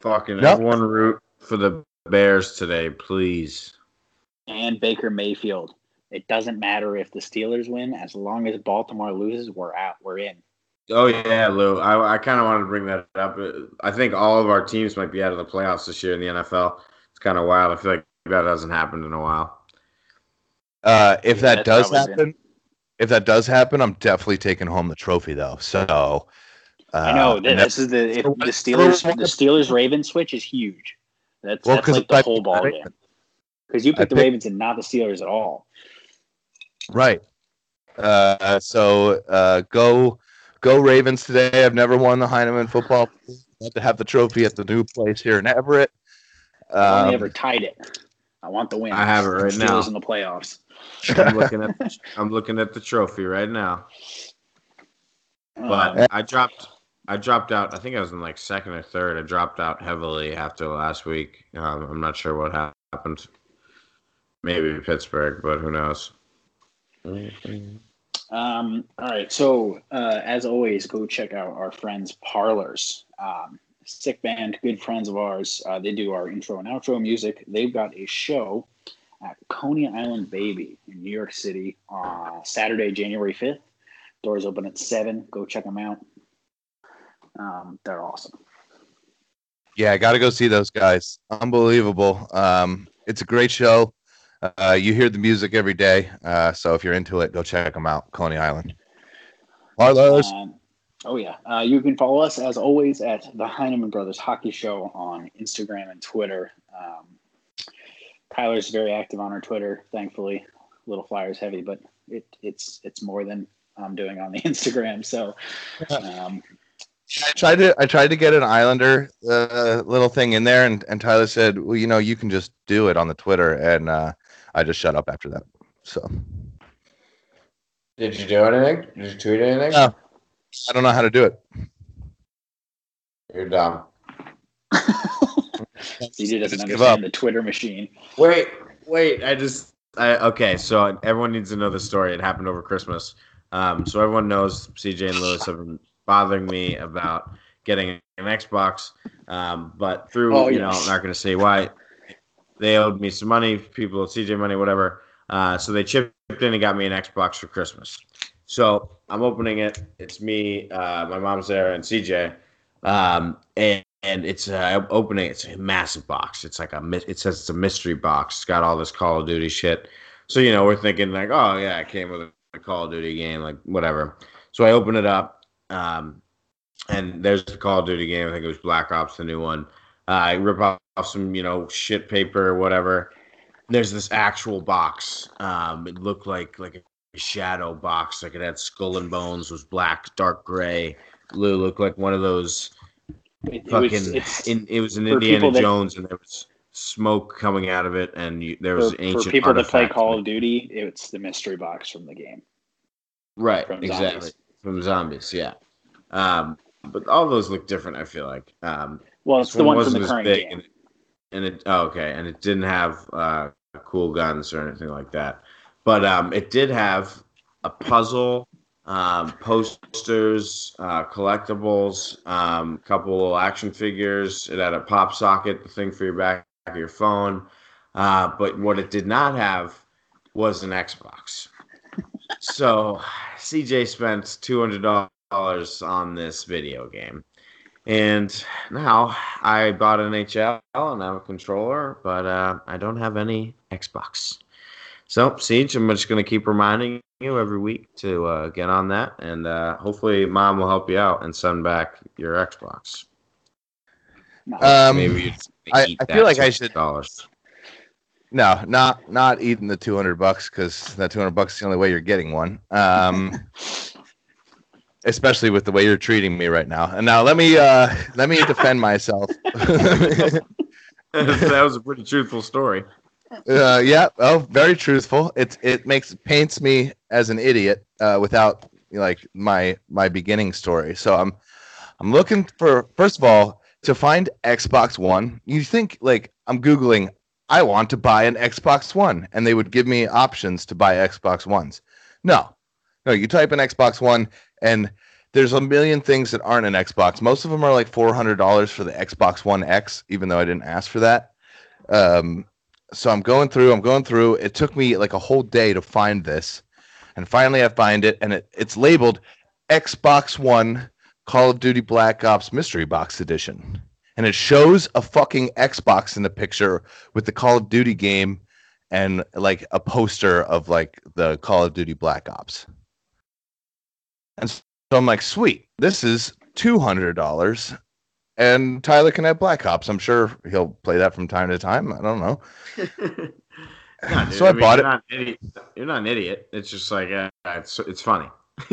Fucking Nope. everyone root for the Bears today, please. And Baker Mayfield. It doesn't matter if the Steelers win, as long as Baltimore loses, we're out. We're in. Oh yeah, Lou. I, I kind of wanted to bring that up. I think all of our teams might be out of the playoffs this year in the NFL. It's kind of wild. I feel like that hasn't happened in a while. Uh, if Yeah, that that's does probably happen, if that does happen, I'm definitely taking home the trophy though. So uh, I know and this is the if the Steelers what- the Steelers Ravens switch is huge. That's Well, that's 'cause like I the whole ball game. Because you I picked the picked- Ravens and not the Steelers at all. Right. Uh, so uh, go go Ravens today. I've never won the Heineman football. Got to have the trophy at the new place here in Everett. I've only Um, ever tied it. I want the win. I have it right Steelers now. in the playoffs. I'm [LAUGHS] looking at I'm looking at the trophy right now. But Um, I dropped I dropped out. I think I was in like second or third. I dropped out heavily after last week. Um, I'm not sure what happened. Maybe Pittsburgh, but who knows? Um, all right. So, uh, as always, go check out our friends Parlors. Um, sick band, good friends of ours. Uh, they do our intro and outro music. They've got a show at Coney Island Baby in New York City on Saturday, January 5th. Doors open at 7. Go check them out. Um, they're awesome. yeah, I got to go see those guys. Unbelievable. Um, it's a great show. Uh, you hear the music every day. Uh, so if you're into it, go check them out. Coney Island. Carlos. Um, oh yeah, uh, you can follow us as always at the Heineman Brothers Hockey Show on Instagram and Twitter. Um, Tyler's very active on our Twitter, thankfully. Little flyers heavy, but it, it's it's more than I'm doing on the [LAUGHS] Instagram. So um, I tried to I tried to get an Islander uh, little thing in there, and, and Tyler said, "Well, you know, you can just do it on the Twitter," and uh, I just shut up after that. So Did you do anything? Did you tweet anything? No. I don't know how to do it. You're dumb. [LAUGHS] CJ doesn't Just give understand up. the Twitter machine. Wait, wait. I just. I, okay, so everyone needs to know the story. It happened over Christmas. Um, so everyone knows CJ and Lewis have been bothering me about getting an Xbox. Um, but through, Oh, you yes. know, I'm not going to say why. They owed me some money, people, CJ money, whatever. Uh, so they chipped in and got me an Xbox for Christmas. So I'm opening it. It's me, uh, my mom's there, and CJ. Um, and, and it's uh, opening. It's a massive box. It's like a. It says it's a mystery box. It's got all this Call of Duty shit. So you know we're thinking like, oh yeah, it came with a Call of Duty game, like whatever. So I open it up, um, and there's the Call of Duty game. I think it was Black Ops, the new one. Uh, I rip off some you know shit paper or whatever. There's this actual box. Um, it looked like like a shadow box. Like it had skull and bones. Was black, dark gray. Lou looked like one of those It, it fucking. was, it's, in, it was an Indiana that- Jones, and there was smoke coming out of it, and you, there was for, ancient for people that play. Call of Duty, it's the mystery box from the game. right, from exactly zombies. from zombies. Yeah, um, but all those look different. I feel like um, Well, it's the one from the current big, game. and it, and it oh, okay, and it didn't have uh, cool guns or anything like that, but um, it did have a puzzle. Um, posters, uh, collectibles, um, couple little action figures. It had a pop socket, the thing for your back of your phone. Uh, but what it did not have was an Xbox. so CJ spent two hundred dollars on this video game, and now I bought an HL and I have a controller, but uh, I don't have any Xbox. So Siege, I'm just gonna keep reminding you every week to uh, get on that, and uh, hopefully Mom will help you out and send back your Xbox. Um, Maybe I- I feel like I should- dollars. No, not not eating the two hundred bucks because that two hundred bucks is the only way you're getting one. Um, [LAUGHS] especially with the way you're treating me right now. And now let me uh, let me defend myself. [LAUGHS] that was a pretty truthful story. uh, yeah, oh, very truthful. It it makes paints me as an idiot uh, without like my my beginning story. So I'm I'm looking for first of all, to find Xbox One, you think like I'm googling I want to buy an Xbox One and they would give me options to buy Xbox Ones. No. No, you type in Xbox One and there's a million things that aren't an Xbox. Most of them are like $400 for the Xbox One X even though I didn't ask for that. Um so I'm going through, I'm going through. It took me like a whole day to find this. And finally I find it and it, it's labeled Xbox One Call of Duty Black Ops Mystery Box Edition. And it shows a fucking Xbox in the picture with the Call of Duty game and like a poster of like the Call of Duty Black Ops. And so I'm like, sweet, this is $200 and Tyler can have Black Ops. I'm sure he'll play that from time to time. I don't know. [LAUGHS] [SIGHS] No, dude, So I mean, bought you're it. Not an idiot. You're not an idiot. It's just like uh, it's it's funny. [LAUGHS]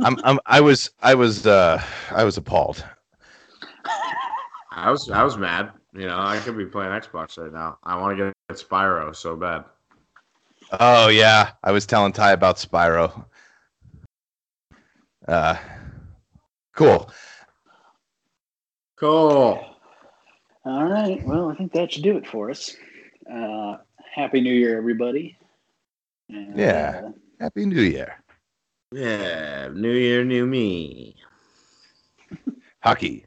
I'm, I'm I was I was uh I was appalled. I was I was mad. You know, I could be playing Xbox right now. I want to get Spyro so bad. Oh yeah, I was telling Ty about Spyro. Uh, cool. Cool. All right. Well, I think that should do it for us. Uh, Happy New Year, everybody. And, Yeah. uh, Happy New Year. Yeah, New Year, new me. Hockey.